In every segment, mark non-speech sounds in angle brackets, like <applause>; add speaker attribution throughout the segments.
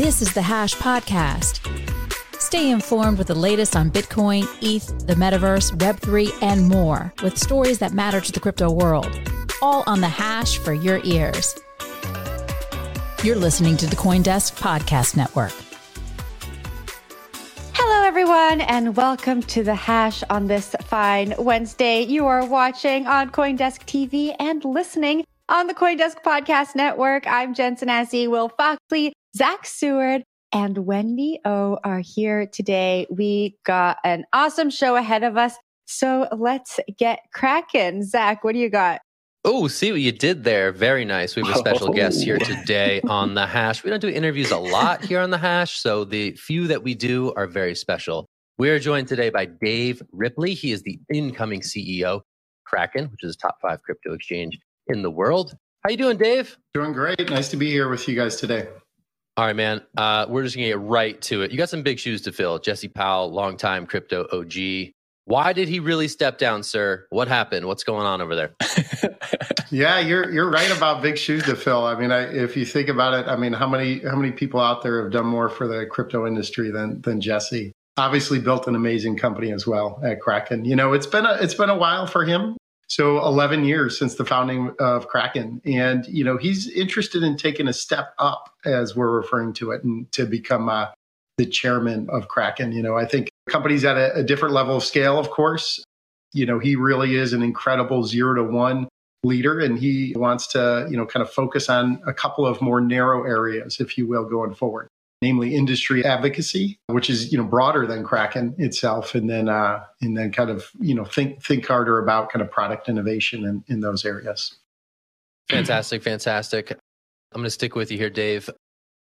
Speaker 1: This is the Hash Podcast. Stay informed with the latest on Bitcoin, ETH, the metaverse, Web3, and more with stories that matter to the crypto world. All on the Hash for your ears. You're listening to the Coindesk Podcast Network.
Speaker 2: Hello, everyone, and welcome to the Hash on this fine Wednesday. You are watching on Coindesk TV and listening on the Coindesk Podcast Network. I'm Jensen Sanasie, Will Foxley, Zach Seward, and Wendy O are here today. We got an awesome show ahead of us. So let's get cracking. Zach, what do you got?
Speaker 3: Oh, see what you did there. Very nice. We have a special oh. guest here today on The Hash. We don't do interviews a lot here on The Hash, so the few that we do are very special. We are joined today by Dave Ripley. He is the incoming CEO, Kraken, which is a top five crypto exchange in the world. How you doing, Dave?
Speaker 4: Doing great. Nice to be here with you guys today.
Speaker 3: All right, man. Uh, we're just gonna get right to it. You got some big shoes to fill. Jesse Powell, longtime crypto OG. Why did he really step down, sir? What happened? What's going on over there? <laughs>
Speaker 4: yeah, you're you're right about big shoes to fill. I mean, I, if you think about it, I mean, how many how many people out there have done more for the crypto industry than than Jesse? Obviously, built an amazing company as well at Kraken. You know, it's been a it's been a while for him. So 11 years since the founding of Kraken, and you know he's interested in taking a step up, as we're referring to it, and to become uh, the chairman of Kraken. You know, I think companies at a, a different level of scale, of course. You know, he really is an incredible zero to one leader and he wants to, you know, kind of focus on a couple of more narrow areas, if you will, going forward. Namely industry advocacy, which is, you know, broader than Kraken itself, and then uh, and then kind of, you know, think think harder about kind of product innovation in, in those areas.
Speaker 3: Fantastic, fantastic. I'm going to stick with you here, Dave.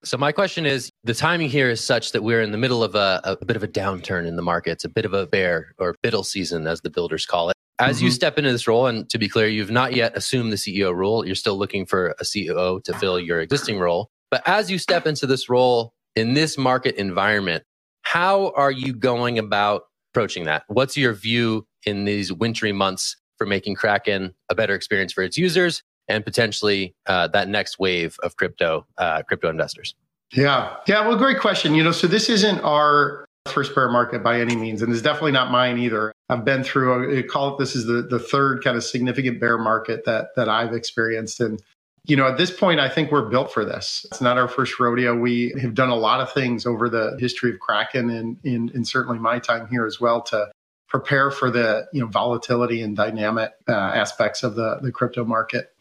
Speaker 3: So my question is, the timing here is such that we're in the middle of a, a bit of a downturn in the market. It's a bit of a bear or biddle season, as the builders call it. As mm-hmm. you step into this role, and to be clear, you've not yet assumed the CEO role. You're still looking for a CEO to fill your existing role. But as you step into this role in this market environment, how are you going about approaching that? What's your view in these wintry months for making Kraken a better experience for its users and potentially uh, that next wave of crypto uh, crypto investors?
Speaker 4: Yeah, yeah. Well, great question. You know, so this isn't our first bear market by any means, and it's definitely not mine either. I've been through. I call it this is the the third kind of significant bear market that that I've experienced, and you know, at this point, I think we're built for this. It's not our first rodeo. We have done a lot of things over the history of Kraken and, and, and certainly my time here as well to prepare for the you know volatility and dynamic uh, aspects of the the crypto market.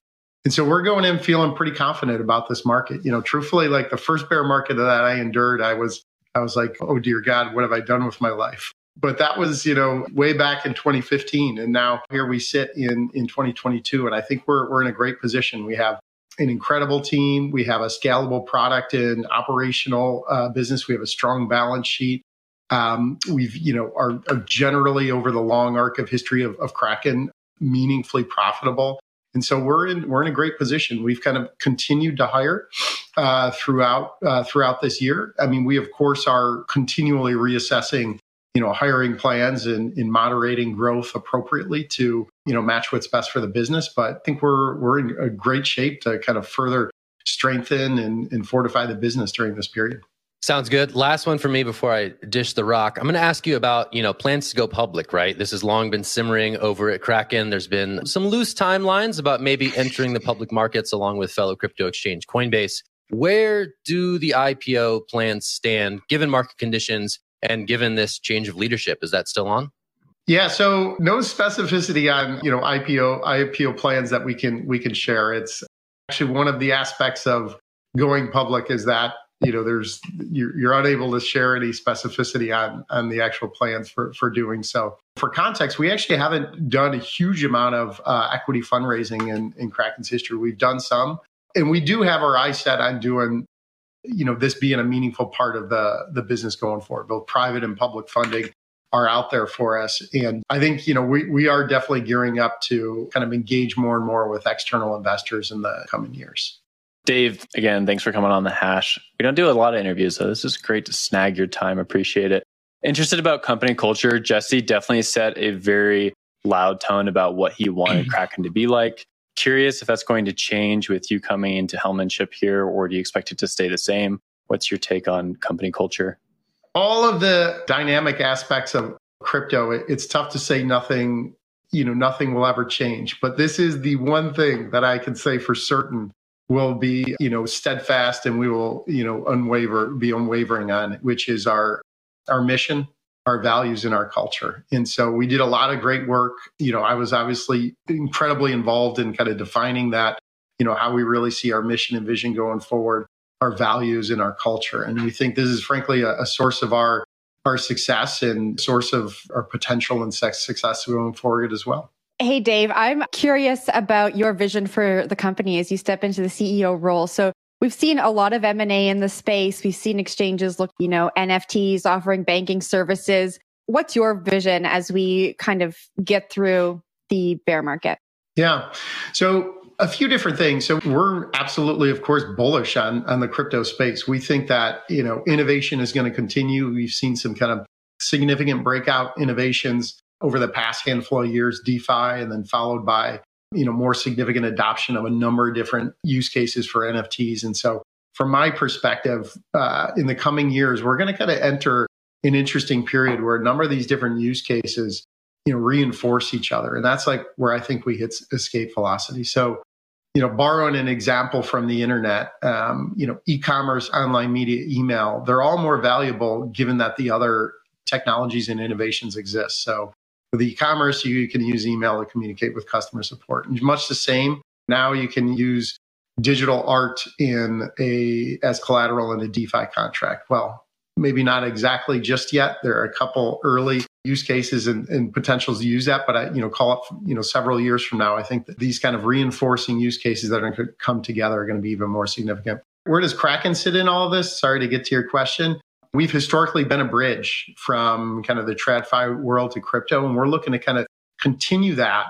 Speaker 4: And so we're going in feeling pretty confident about this market. You know, truthfully, like the first bear market that I endured, I was I was like, oh dear God, what have I done with my life? But that was, you know, way back in 2015. And now here we sit in in 2022. And I think we're we're in a great position. We have an incredible team. We have a scalable product and operational uh, business. We have a strong balance sheet. Um, we've, you know, are, are, generally over the long arc of history of, of Kraken meaningfully profitable. And so we're in we're in a great position. We've kind of continued to hire uh, throughout uh, throughout this year. I mean, we of course are continually reassessing, you know, hiring plans and in moderating growth appropriately to you know match what's best for the business. But I think we're we're in a great shape to kind of further strengthen and, and fortify the business during this period.
Speaker 3: Sounds good. Last one for me before I dish the rock. I'm going to ask you about, you know, plans to go public, right? This has long been simmering over at Kraken. There's been some loose timelines about maybe entering the public markets along with fellow crypto exchange Coinbase. Where do the IPO plans stand given market conditions and given this change of leadership? Is that still on?
Speaker 4: Yeah, so no specificity on, you know, IPO IPO plans that we can we can share. It's actually one of the aspects of going public is that you know there's you're, you're unable to share any specificity on on the actual plans for for doing so for context we actually haven't done a huge amount of uh, equity fundraising in in kraken's history we've done some and we do have our eyes set on doing you know this being a meaningful part of the the business going forward both private and public funding are out there for us and i think you know we, we are definitely gearing up to kind of engage more and more with external investors in the coming years
Speaker 5: Dave, again, thanks for coming on the hash. We don't do a lot of interviews, so this is great to snag your time. Appreciate it. Interested about company culture. Jesse definitely set a very loud tone about what he wanted <clears throat> Kraken to be like. Curious if that's going to change with you coming into helmanship here, or do you expect it to stay the same? What's your take on company culture?
Speaker 4: All of the dynamic aspects of crypto, it's tough to say nothing, you know, nothing will ever change. But this is the one thing that I can say for certain will be, you know, steadfast and we will, you know, unwaver, be unwavering on, which is our our mission, our values, in our culture. And so we did a lot of great work. You know, I was obviously incredibly involved in kind of defining that, you know, how we really see our mission and vision going forward, our values and our culture. And we think this is frankly a, a source of our our success and source of our potential and success going forward as well.
Speaker 2: Hey, Dave, I'm curious about your vision for the company as you step into the CEO role. So we've seen a lot of M&A in the space. We've seen exchanges look, you know, NFTs offering banking services. What's your vision as we kind of get through the bear market?
Speaker 4: Yeah. So a few different things. So we're absolutely, of course, bullish on, on the crypto space. We think that, you know, innovation is going to continue. We've seen some kind of significant breakout innovations over the past handful of years, DeFi, and then followed by you know more significant adoption of a number of different use cases for NFTs. And so, from my perspective, uh, in the coming years, we're going to kind of enter an interesting period where a number of these different use cases you know reinforce each other. And that's like where i think we hit escape velocity. So you know borrowing an example from the internet um, you know e-commerce online media email they're all more valuable given that the other technologies and innovations exist. So with e-commerce, you can use email to communicate with customer support. And much the same. Now you can use digital art in a as collateral in a DeFi contract. Well, maybe not exactly just yet. There are a couple early use cases and, and potentials to use that, but I, you know, call it, you know, several years from now, I think that these kind of reinforcing use cases that are going to come together are going to be even more significant. Where does Kraken sit in all of this? Sorry to get to your question. We've historically been a bridge from kind of the TradFi world to crypto, and we're looking to kind of continue that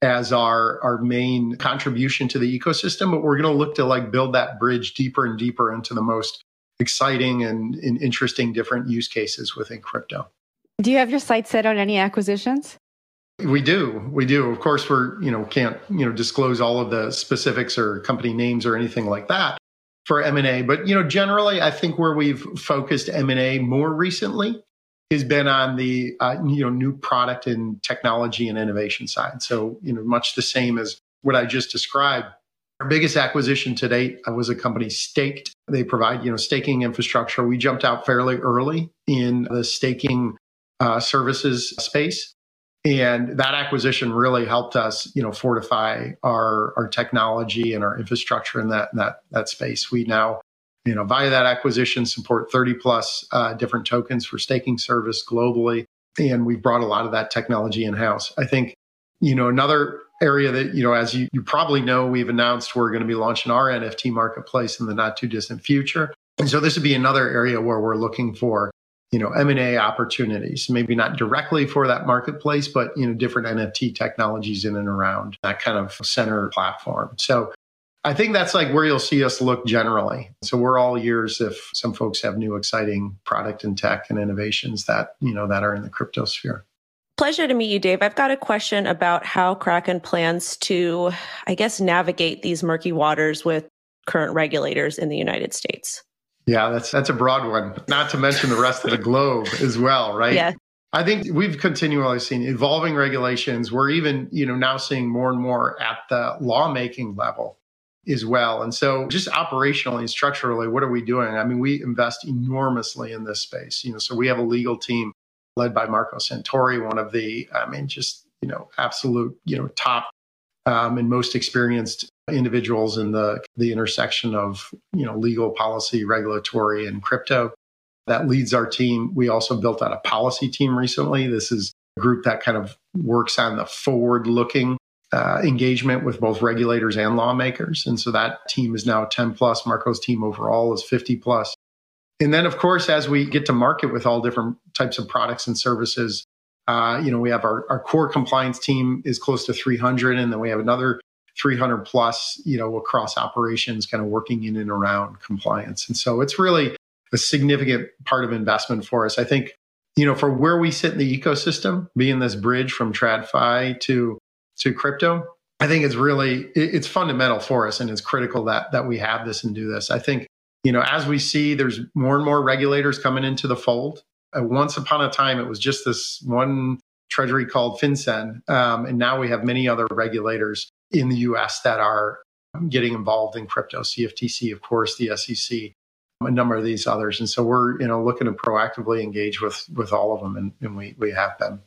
Speaker 4: as our our main contribution to the ecosystem. But we're going to look to like build that bridge deeper and deeper into the most exciting and, and interesting different use cases within crypto.
Speaker 2: Do you have your sights set on any acquisitions?
Speaker 4: We do. We do. Of course, we're, you know, can't, you know, disclose all of the specifics or company names or anything like that for M&A. But, you know, generally, I think where we've focused M&A more recently has been on the, uh, you know, new product and technology and innovation side. So, you know, much the same as what I just described. Our biggest acquisition to date was a company Staked. They provide, you know, staking infrastructure. We jumped out fairly early in the staking uh, services space. And that acquisition really helped us, you know, fortify our our technology and our infrastructure in that that that space. We now, you know, via that acquisition, support 30 plus uh, different tokens for staking service globally, and we've brought a lot of that technology in house. I think, you know, another area that you know, as you, you probably know, we've announced we're going to be launching our NFT marketplace in the not too distant future. And so this would be another area where we're looking for you know m&a opportunities maybe not directly for that marketplace but you know different nft technologies in and around that kind of center platform so i think that's like where you'll see us look generally so we're all ears if some folks have new exciting product and tech and innovations that you know that are in the crypto sphere
Speaker 6: Pleasure to meet you, Dave. I've got a question about how Kraken plans to, I guess, navigate these murky waters with current regulators in the United States.
Speaker 4: Yeah, that's that's a broad one. Not to mention the rest of the globe as well, right?
Speaker 6: Yeah.
Speaker 4: I think we've continually seen evolving regulations. We're even, you know, now seeing more and more at the lawmaking level as well. And so just operationally and structurally, what are we doing? I mean, we invest enormously in this space. You know, so we have a legal team led by Marco Santori, one of the, I mean, just, you know, absolute, you know, top um, and most experienced individuals in the the intersection of you know legal policy regulatory and crypto. That leads our team. We also built out a policy team recently. This is a group that kind of works on the forward looking uh, engagement with both regulators and lawmakers. And so that team is now 10 plus. Marco's team overall is 50 plus. And then of course as we get to market with all different types of products and services uh, you know we have our, our core compliance team is close to 300 and then we have another 300 plus, you know, across operations, kind of working in and around compliance. And so it's really a significant part of investment for us. I think, you know, for where we sit in the ecosystem, being this bridge from TradFi to to crypto, I think it's really it's fundamental for us and it's critical that that we have this and do this. I think, you know, as we see there's more and more regulators coming into the fold. Uh, once upon a time, it was just this one treasury called FinCEN, um, and now we have many other regulators in the US that are getting involved in crypto, CFTC, of course, the SEC, a number of these others. And so we're, you know, looking to proactively engage with with all of them and, and we we have been.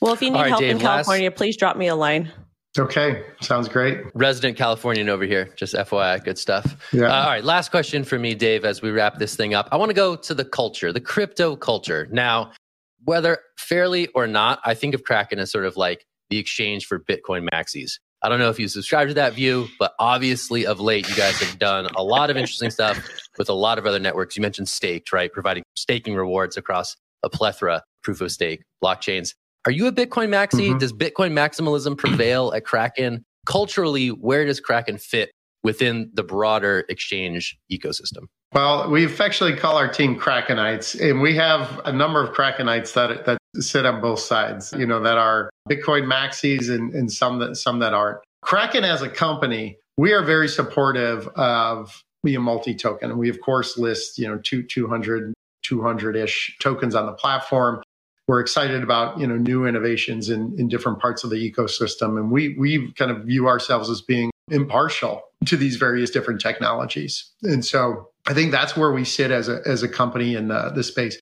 Speaker 6: Well, if you need right, help Dave, in California, last... please drop me a line.
Speaker 4: Okay, sounds great.
Speaker 3: Resident Californian over here, just FYI, good stuff. Yeah. Uh, all right, last question for me, Dave, as we wrap this thing up. I want to go to the culture, the crypto culture. Now, whether fairly or not, I think of Kraken as sort of like the exchange for Bitcoin maxis. I don't know if you subscribe to that view, but obviously of late, you guys have done a lot of interesting stuff with a lot of other networks. You mentioned staked, right? Providing staking rewards across a plethora proof of stake blockchains. Are you a Bitcoin maxi? Mm-hmm. Does Bitcoin maximalism prevail at Kraken? Culturally, where does Kraken fit within the broader exchange ecosystem?
Speaker 4: Well, we affectionately call our team Krakenites, and we have a number of Krakenites that that sit on both sides. You know, that are Bitcoin maxis and, and some that some that aren't. Kraken as a company, we are very supportive of being multi-token, and we of course list you know two 200 200-ish tokens on the platform. We're excited about you know new innovations in, in different parts of the ecosystem, and we we kind of view ourselves as being impartial to these various different technologies. And so I think that's where we sit as a as a company in the, the space.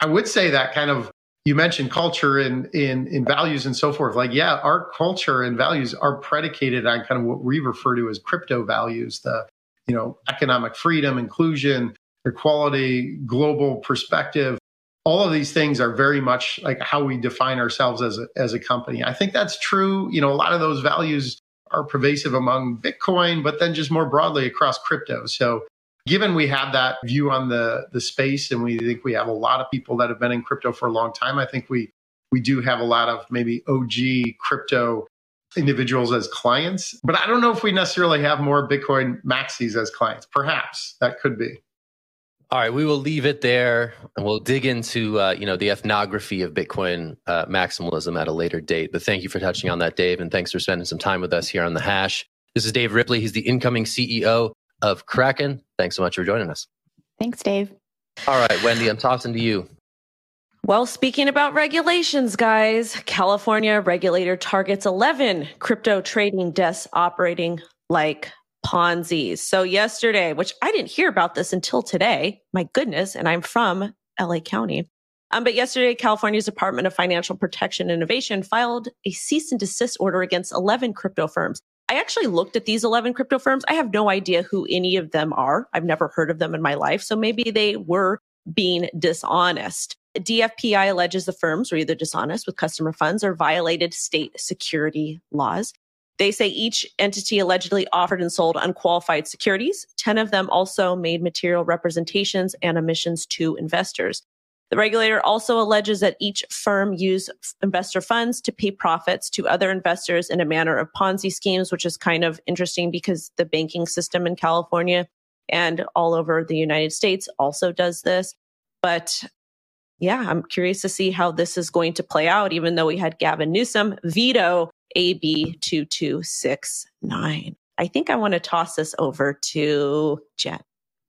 Speaker 4: I would say that kind of you mentioned culture and in, in values and so forth. Like, yeah, our culture and values are predicated on kind of what we refer to as crypto values, the you know, economic freedom, inclusion, equality, global perspective. All of these things are very much like how we define ourselves as a, as a company. I think that's true. You know, a lot of those values are pervasive among Bitcoin, but then just more broadly across crypto. So given we have that view on the the space and we think we have a lot of people that have been in crypto for a long time, I think we we do have a lot of maybe OG crypto individuals as clients. But I don't know if we necessarily have more Bitcoin maxis as clients. Perhaps that could be.
Speaker 3: All right, we will leave it there, and we'll dig into uh, you know the ethnography of Bitcoin uh, maximalism at a later date. But thank you for touching on that, Dave, and thanks for spending some time with us here on the Hash. This is Dave Ripley. He's the incoming CEO of Kraken. Thanks so much for joining us.
Speaker 2: Thanks, Dave.
Speaker 3: All right, Wendy, I'm tossing to you.
Speaker 6: Well, speaking about regulations, guys, California regulator targets 11 crypto trading desks operating like Ponzi's. So yesterday, which I didn't hear about this until today, my goodness, and I'm from LA County. Um, but yesterday, California's Department of Financial Protection Innovation filed a cease and desist order against 11 crypto firms. I actually looked at these 11 crypto firms. I have no idea who any of them are. I've never heard of them in my life. So maybe they were being dishonest. DFPI alleges the firms were either dishonest with customer funds or violated state security laws. They say each entity allegedly offered and sold unqualified securities. 10 of them also made material representations and omissions to investors. The regulator also alleges that each firm used investor funds to pay profits to other investors in a manner of Ponzi schemes, which is kind of interesting because the banking system in California and all over the United States also does this. But yeah, I'm curious to see how this is going to play out, even though we had Gavin Newsom veto AB 2269. I think I want to toss this over to Jen.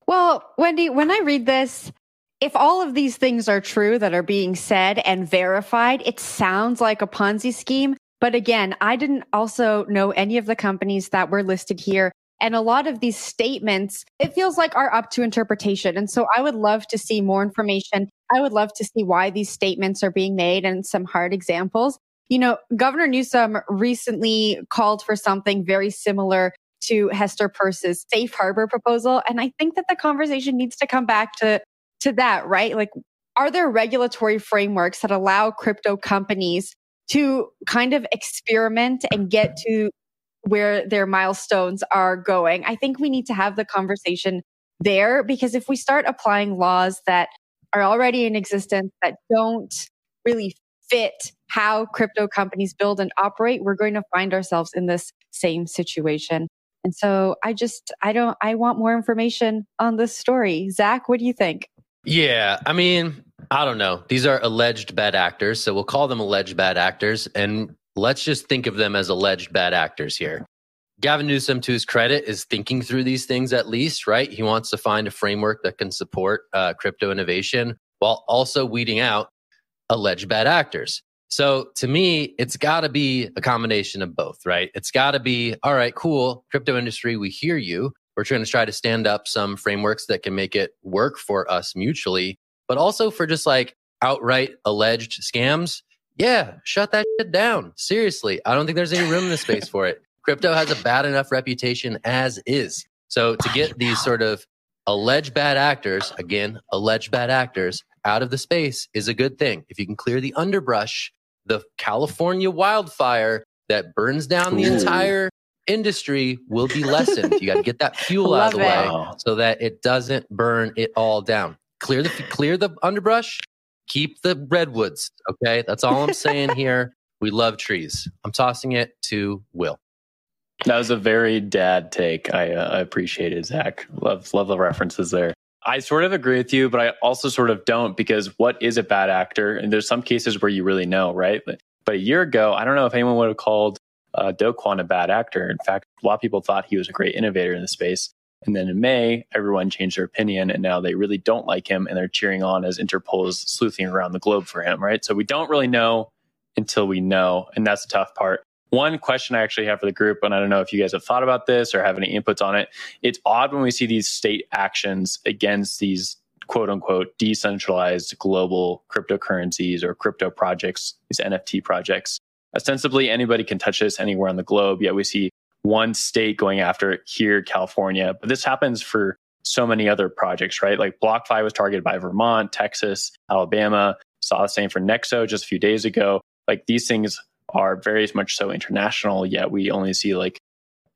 Speaker 2: Well, Wendy, when I read this, if all of these things are true that are being said and verified, it sounds like a Ponzi scheme. But again, I didn't also know any of the companies that were listed here. And a lot of these statements, it feels like are up to interpretation. And so I would love to see more information. I would love to see why these statements are being made and some hard examples. You know, Governor Newsom recently called for something very similar to Hester Peirce's safe harbor proposal. And I think that the conversation needs to come back to, to that, right? Like, are there regulatory frameworks that allow crypto companies to kind of experiment and get to where their milestones are going. I think we need to have the conversation there because if we start applying laws that are already in existence that don't really fit how crypto companies build and operate, we're going to find ourselves in this same situation. And so I just, I don't, I want more information on this story. Zach, what do you think?
Speaker 3: Yeah. I mean, I don't know. These are alleged bad actors. So we'll call them alleged bad actors. And let's just think of them as alleged bad actors here. Gavin Newsom, to his credit, is thinking through these things at least, right? He wants to find a framework that can support uh, crypto innovation while also weeding out alleged bad actors. So to me, it's got to be a combination of both, right? It's got to be, all right, cool, crypto industry, we hear you. We're trying to try to stand up some frameworks that can make it work for us mutually, but also for just like outright alleged scams yeah, shut that shit down. Seriously, I don't think there's any room in the space for it. <laughs> Crypto has a bad enough reputation as is. So to get these sort of alleged bad actors, again, alleged bad actors out of the space is a good thing. If you can clear the underbrush, the California wildfire that burns down the Ooh. entire industry will be lessened. You got to get that <laughs> fuel out of the way so that it doesn't burn it all down. Clear the clear the underbrush, keep the redwoods. Okay. That's all I'm saying <laughs> here. We love trees. I'm tossing it to Will.
Speaker 5: That was a very dad take. I, uh, I appreciate it, Zach. Love, love the references there. I sort of agree with you, but I also sort of don't because what is a bad actor? And there's some cases where you really know, right? But, but a year ago, I don't know if anyone would have called uh, Do Kwon a bad actor. In fact, a lot of people thought he was a great innovator in the space. And then in May, everyone changed their opinion and now they really don't like him and they're cheering on as Interpol is sleuthing around the globe for him, right? So we don't really know until we know. And that's the tough part. One question I actually have for the group, and I don't know if you guys have thought about this or have any inputs on it. It's odd when we see these state actions against these quote unquote decentralized global cryptocurrencies or crypto projects, these NFT projects. Ostensibly, anybody can touch this anywhere on the globe, yet we see one state going after it here, California. But this happens for so many other projects, right? Like BlockFi was targeted by Vermont, Texas, Alabama. Saw the same for Nexo just a few days ago. Like these things are very much so international, yet we only see like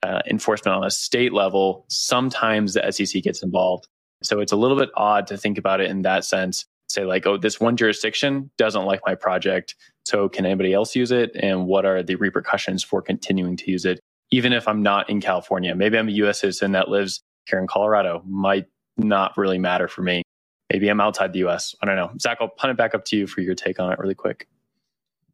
Speaker 5: uh, enforcement on a state level. Sometimes the SEC gets involved. So it's a little bit odd to think about it in that sense. Say, like, oh, this one jurisdiction doesn't like my project. So can anybody else use it? And what are the repercussions for continuing to use it? even if I'm not in California. Maybe I'm a US citizen that lives here in Colorado. Might not really matter for me. Maybe I'm outside the US. I don't know. Zach, I'll punt it back up to you for your take on it really quick.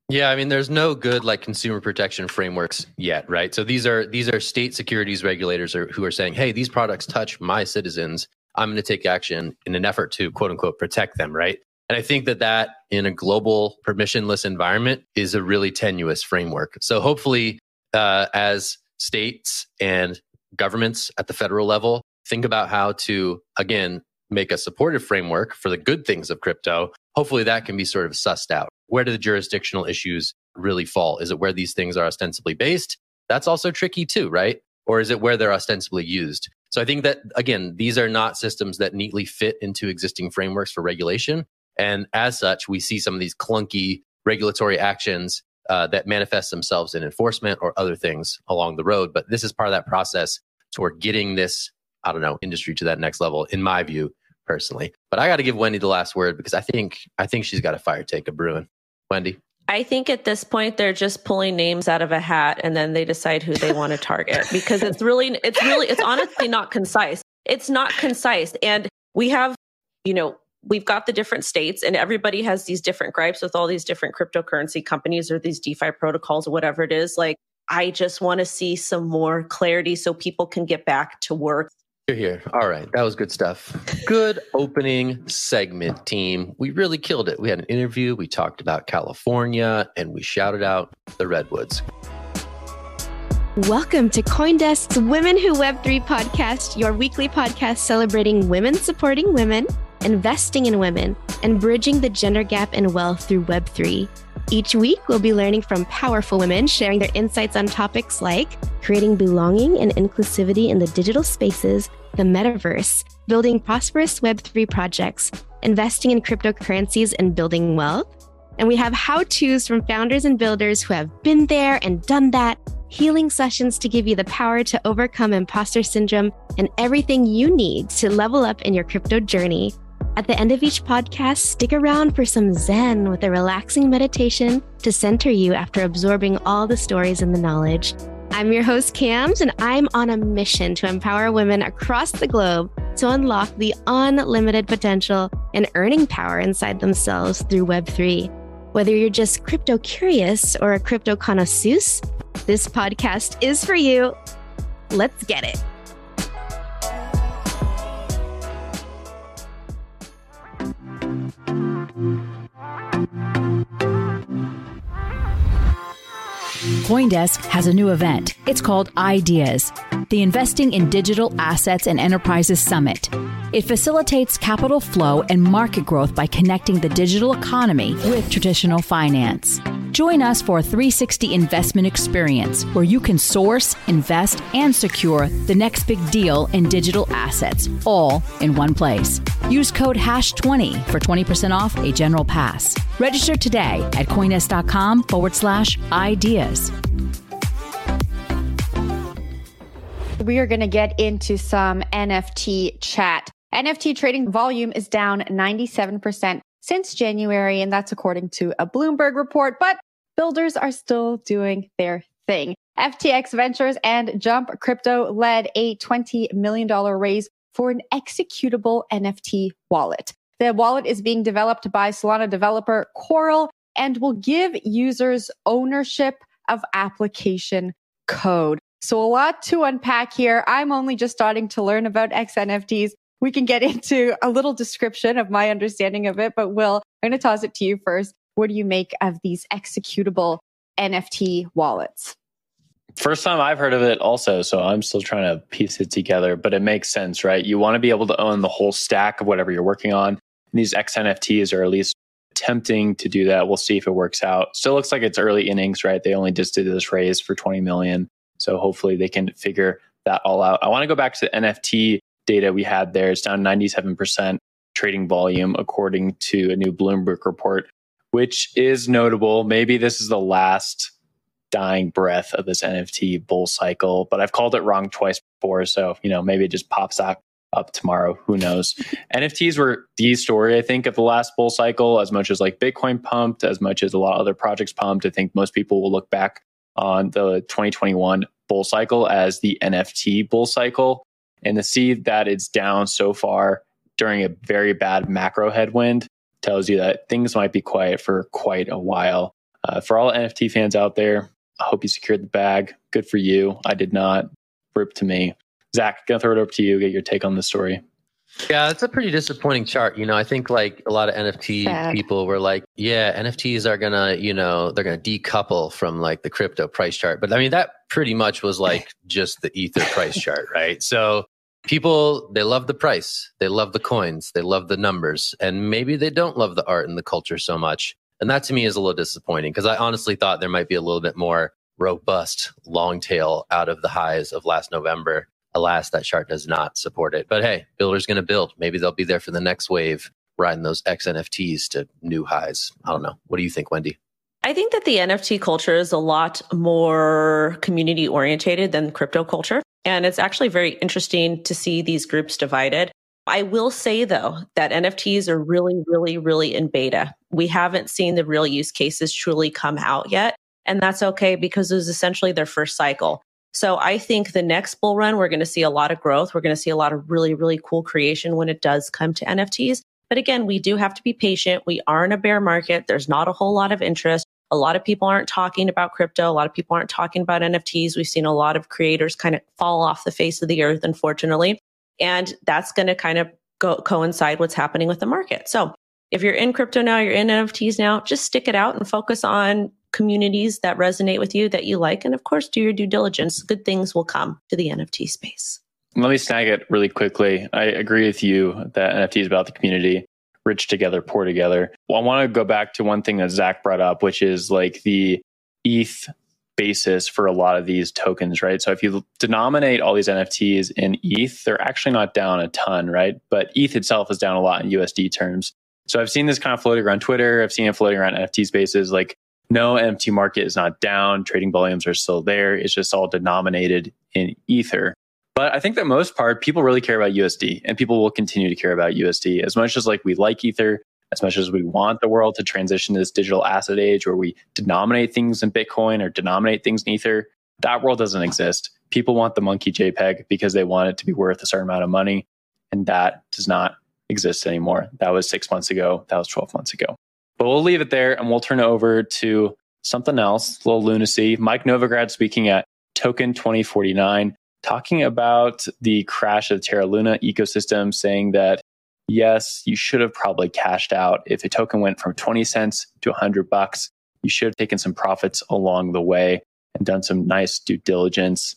Speaker 3: Yeah, I mean, there's no good like consumer protection frameworks yet, right? So these are these are state securities regulators are, who are saying, "Hey, these products touch my citizens. I'm going to take action in an effort to quote unquote protect them." Right? And I think that that in a global permissionless environment is a really tenuous framework. So hopefully, uh, as states and governments at the federal level think about how to, again, make a supportive framework for the good things of crypto. Hopefully that can be sort of sussed out. Where do the jurisdictional issues really fall? Is it where these things are ostensibly based? That's also tricky too, right? Or is it where they're ostensibly used? So I think that, again, these are not systems that neatly fit into existing frameworks for regulation. And as such, we see some of these clunky regulatory actions uh, that manifest themselves in enforcement or other things along the road. But this is part of that process toward getting this, I don't know, industry to that next level, in my view, personally. But I got to give Wendy the last word because I think I think she's got a fire take of brewing. Wendy.
Speaker 6: I think at this point they're just pulling names out of a hat and then they decide who they want to target because it's really it's really it's honestly not concise. It's not concise and we have you know we've got the different states and everybody has these different gripes with all these different cryptocurrency companies or these DeFi protocols or whatever it is. Like, I just want to see some more clarity so people can get back to work.
Speaker 3: You're here. All right. That was good stuff. Good opening segment, team. We really killed it. We had an interview. We talked about California and we shouted out the Redwoods.
Speaker 7: Welcome to Coindesk's Women Who Web3 podcast, your weekly podcast celebrating women supporting women, investing in women, and bridging the gender gap in wealth through Web3. Each week, we'll be learning from powerful women sharing their insights on topics like creating belonging and inclusivity in the digital spaces, the metaverse, building prosperous Web3 projects, investing in cryptocurrencies, and building wealth. And we have how to's from founders and builders who have been there and done that, healing sessions to give you the power to overcome imposter syndrome, and everything you need to level up in your crypto journey. At the end of each podcast, stick around for some Zen with a relaxing meditation to center you after absorbing all the stories and the knowledge. I'm your host, Cams, and I'm on a mission to empower women across the globe to unlock the unlimited potential and earning power inside themselves through Web3. Whether you're just crypto curious or a crypto connoisseur, this podcast is for you. Let's get it.
Speaker 1: Coindesk has a new event. It's called Ideas, the Investing in Digital Assets and Enterprises Summit. It facilitates capital flow and market growth by connecting the digital economy with traditional finance. Join us for a 360 investment experience where you can source, invest, and secure the next big deal in digital assets, all in one place. Use code HASH20 for 20% off a general pass. Register today at coindesk.com forward slash ideas.
Speaker 2: We are going to get into some NFT chat. NFT trading volume is down 97% since January, and that's according to a Bloomberg report, but builders are still doing their thing. FTX Ventures and Jump Crypto led a $20 million raise for an executable NFT wallet. The wallet is being developed by Solana developer Coral and will give users ownership of application code. So a lot to unpack here. I'm only just starting to learn about XNFTs. We can get <laughs> into a little description of my understanding of it, but Will, I'm going to toss it to you first. What do you make of these executable NFT wallets?
Speaker 5: First time I've heard of it also, so I'm still trying to piece it together, but it makes sense, right? You want to be able to own the whole stack of whatever you're working on. And these XNFTs are at least attempting to do that. We'll see if it works out. Still looks like it's early innings, right? They only just did this raise for 20 million. So hopefully they can figure that all out. I want to go back to the NFT data we had there. It's down 97% trading volume, according to a new Bloomberg report, which is notable. Maybe this is the last dying breath of this NFT bull cycle, but I've called it wrong twice before. So, you know, maybe it just pops out up tomorrow. Who knows? <laughs> NFTs were the story, I think, of the last bull cycle, as much as like Bitcoin pumped, as much as a lot of other projects pumped. I think most people will look back on the 2021 bull cycle as the NFT bull cycle. And to see that it's down so far during a very bad macro headwind tells you that things might be quiet for quite a while. Uh, for all NFT fans out there, I hope you secured the bag. Good for you. I did not. Rip to me. Zach, gonna throw it over to you. Get your take on the story.
Speaker 3: Yeah, it's a pretty disappointing chart. You know, I think like a lot of NFT
Speaker 2: Sad.
Speaker 3: people were like, yeah, NFTs are gonna, you know, they're gonna decouple from like the crypto price chart. But I mean, that pretty much was like <laughs> just the Ether price chart, right? So people, they love the price, they love the coins, they love the numbers, and maybe they don't love the art and the culture so much. And that to me is a little disappointing because I honestly thought there might be a little bit more robust long tail out of the highs of last November. Alas, that chart does not support it. But hey, builder's going to build. Maybe they'll be there for the next wave, riding those XNFTs to new highs. I don't know. What do you think, Wendy?
Speaker 6: I think that the NFT culture is a lot more community orientated than crypto culture. And it's actually very interesting to see these groups divided. I will say though that NFTs are really, really, really in beta. We haven't seen the real use cases truly come out yet. And that's okay because it was essentially their first cycle. So I think the next bull run, we're going to see a lot of growth. We're going to see a lot of really, really cool creation when it does come to NFTs. But again, we do have to be patient. We are in a bear market. There's not a whole lot of interest. A lot of people aren't talking about crypto. A lot of people aren't talking about NFTs. We've seen a lot of creators kind of fall off the face of the earth, unfortunately. And that's going to kind of go coincide what's happening with the market. So if you're in crypto now, you're in NFTs now, just stick it out and focus on communities that resonate with you that you like. And of course, do your due diligence. Good things will come to the NFT space.
Speaker 5: Let me snag it really quickly. I agree with you that NFT is about the community, rich together, poor together. Well, I want to go back to one thing that Zach brought up, which is like the ETH basis for a lot of these tokens, right? So if you denominate all these NFTs in ETH, they're actually not down a ton, right? But ETH itself is down a lot in USD terms. So I've seen this kind of floating around Twitter. I've seen it floating around NFT spaces. Like, no, NFT market is not down. Trading volumes are still there. It's just all denominated in Ether. But I think that most part, people really care about USD and people will continue to care about USD as much as like we like Ether, as much as we want the world to transition to this digital asset age where we denominate things in Bitcoin or denominate things in Ether. That world doesn't exist. People want the monkey JPEG because they want it to be worth a certain amount of money. And that does not exist anymore. That was six months ago. That was 12 months ago. But we'll leave it there and we'll turn it over to something else, a little lunacy. Mike Novogratz speaking at Token 2049 talking about the crash of Terra Luna ecosystem, saying that yes, you should have probably cashed out. If a token went from 20 cents to 100 bucks, you should have taken some profits along the way and done some nice due diligence.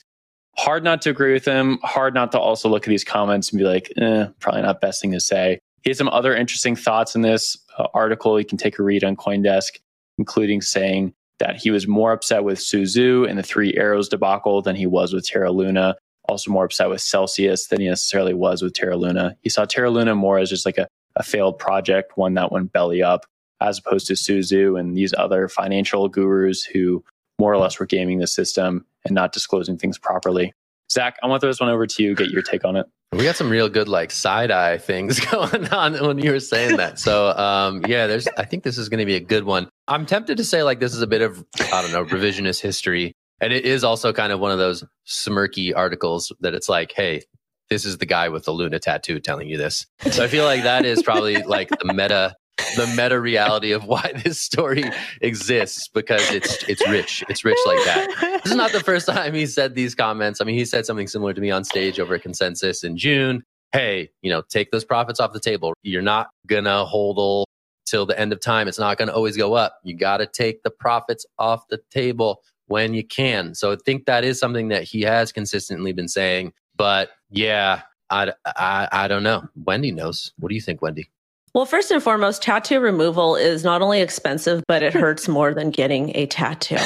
Speaker 5: Hard not to agree with him. Hard not to also look at these comments and be like, eh, probably not best thing to say. He has some other interesting thoughts in this uh, article. You can take a read on Coindesk, including saying that he was more upset with Su Zhu and the Three Arrows debacle than he was with Terra Luna. Also more upset with Celsius than he necessarily was with Terra Luna. He saw Terra Luna more as just like a, a failed project, one that went belly up, as opposed to Su Zhu and these other financial gurus who more or less were gaming the system and not disclosing things properly. Zach, I want to throw this one over to you, get your take on it.
Speaker 3: We got some real good like side eye things <laughs> going on when you were saying that. So um, yeah, there's I think this is going to be a good one. I'm tempted to say like this is a bit of I don't know revisionist history, and it is also kind of one of those smirky articles that it's like, hey, this is the guy with the Luna tattoo telling you this. So I feel like that is probably like the meta the meta reality of why <laughs> this story exists because it's it's rich. It's rich like that. This is not the first time he said these comments. I mean, he said something similar to me on stage over at Consensus in June. Hey, you know, take those profits off the table. You're not gonna hold till the end of time. It's not gonna always go up. You got to take the profits off the table when you can. So I think that is something that he has consistently been saying. But yeah, I, I, I don't know. Wendy knows. What do you think, Wendy?
Speaker 6: Well, first and foremost, tattoo removal is not only expensive, but it hurts <laughs> more than getting a tattoo.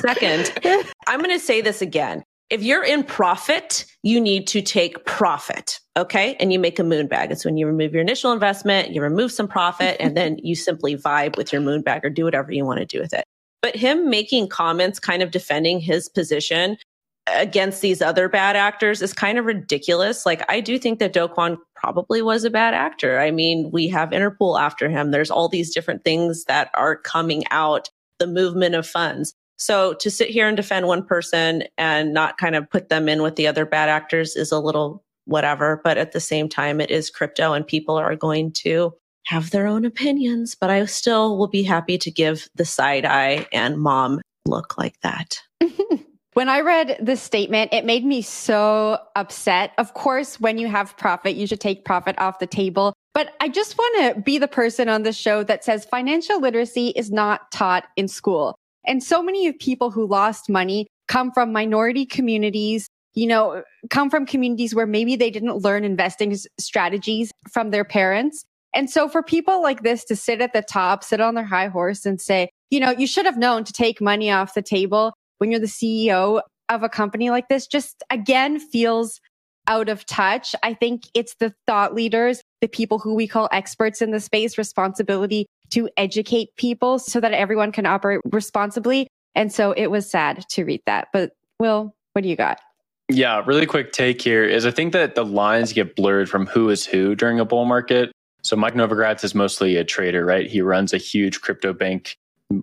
Speaker 6: Second, I'm going to say this again. If you're in profit, you need to take profit. Okay. And you make a moon bag. It's when you remove your initial investment, you remove some profit, and then you simply vibe with your moon bag or do whatever you want to do with it. But him making comments kind of defending his position against these other bad actors is kind of ridiculous. Like, I do think that Do Kwon probably was a bad actor. I mean, we have Interpol after him. There's all these different things that are coming out, the movement of funds. So to sit here and defend one person and not kind of put them in with the other bad actors is a little whatever. But at the same time, it is crypto and people are going to have their own opinions. But I still will be happy to give the side eye and mom look like that. <laughs>
Speaker 2: When I read the statement, it made me so upset. Of course, when you have profit, you should take profit off the table. But I just want to be the person on the show that says financial literacy is not taught in school. And so many of people who lost money come from minority communities, you know, come from communities where maybe they didn't learn investing strategies from their parents. And so for people like this to sit at the top, sit on their high horse and say, you know, you should have known to take money off the table when you're the CEO of a company like this just again feels out of touch. I think it's the thought leaders, the people who we call experts in the space responsibility to educate people so that everyone can operate responsibly. And so it was sad to read that. But Will, what do you got?
Speaker 5: Yeah, really quick take here is I think that the lines get blurred from who is who during a bull market. So Mike Novogratz is mostly a trader, right? He runs a huge crypto bank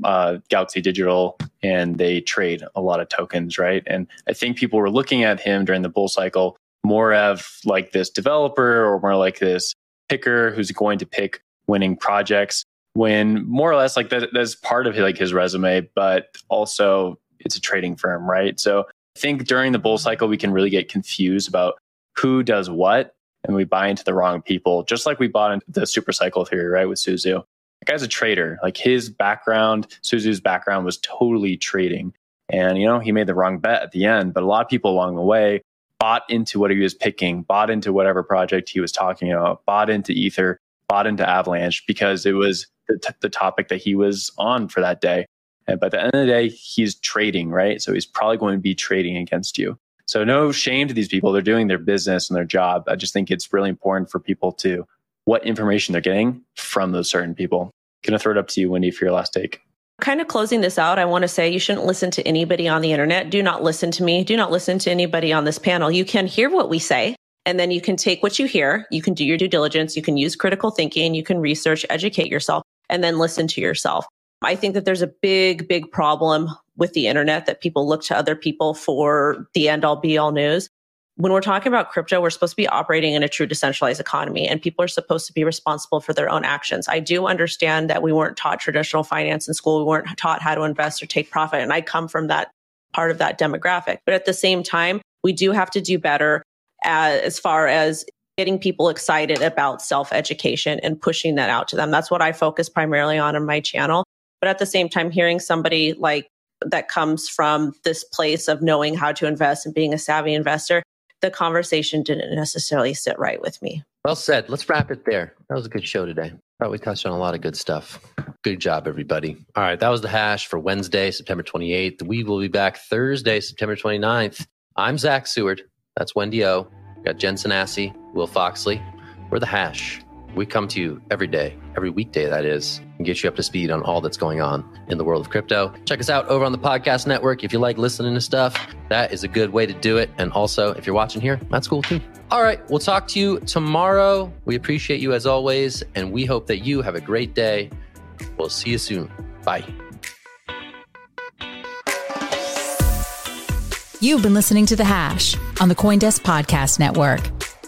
Speaker 5: uh, Galaxy Digital and they trade a lot of tokens, right? And I think people were looking at him during the bull cycle more of like this developer or more like this picker who's going to pick winning projects when more or less like that, that's part of like his resume, but also it's a trading firm, right? So I think during the bull cycle, we can really get confused about who does what. and we buy into the wrong people, just like we bought into the super cycle theory, right? With Su Zhu. The guy's a trader. Like his background, Su Zhu's background was totally trading. And, you know, he made the wrong bet at the end, but a lot of people along the way bought into what he was picking, bought into whatever project he was talking about, bought into Ether, bought into Avalanche because it was the, t- the topic that he was on for that day. And by the end of the day, he's trading, right? So he's probably going to be trading against you. So no shame to these people. They're doing their business and their job. I just think it's really important for people to what information they're getting from those certain people. Gonna throw it up to you, Wendy, for your last take.
Speaker 6: Kind of closing this out, I want to say you shouldn't listen to anybody on the internet. Do not listen to me. Do not listen to anybody on this panel. You can hear what we say, and then you can take what you hear. You can do your due diligence. You can use critical thinking. You can research, educate yourself, and then listen to yourself. I think that there's a big, big problem with the internet that people look to other people for the end all be all news. When we're talking about crypto, we're supposed to be operating in a true decentralized economy and people are supposed to be responsible for their own actions. I do understand that we weren't taught traditional finance in school. We weren't taught how to invest or take profit. And I come from that part of that demographic. But at the same time, we do have to do better as, far as getting people excited about self education and pushing that out to them. That's what I focus primarily on in my channel. But at the same time, hearing somebody like that comes from this place of knowing how to invest and being a savvy investor, the conversation didn't necessarily sit right with me.
Speaker 3: Well said. Let's wrap it there. That was a good show today. Thought we touched on a lot of good stuff. Good job, everybody. All right, that was the hash for Wednesday, September 28th. We will be back Thursday, September 29th. I'm Zach Seward. That's Wendy O. got Jen Sanasie, Will Foxley. We're the hash. We come to you every day, every weekday, that is, and get you up to speed on all that's going on in the world of crypto. Check us out over on the podcast network. If you like listening to stuff, that is a good way to do it. And also, if you're watching here, that's cool too. All right, we'll talk to you tomorrow. We appreciate you as always, and we hope that you have a great day. We'll see you soon. Bye.
Speaker 1: You've been listening to The Hash on the Coindesk Podcast Network.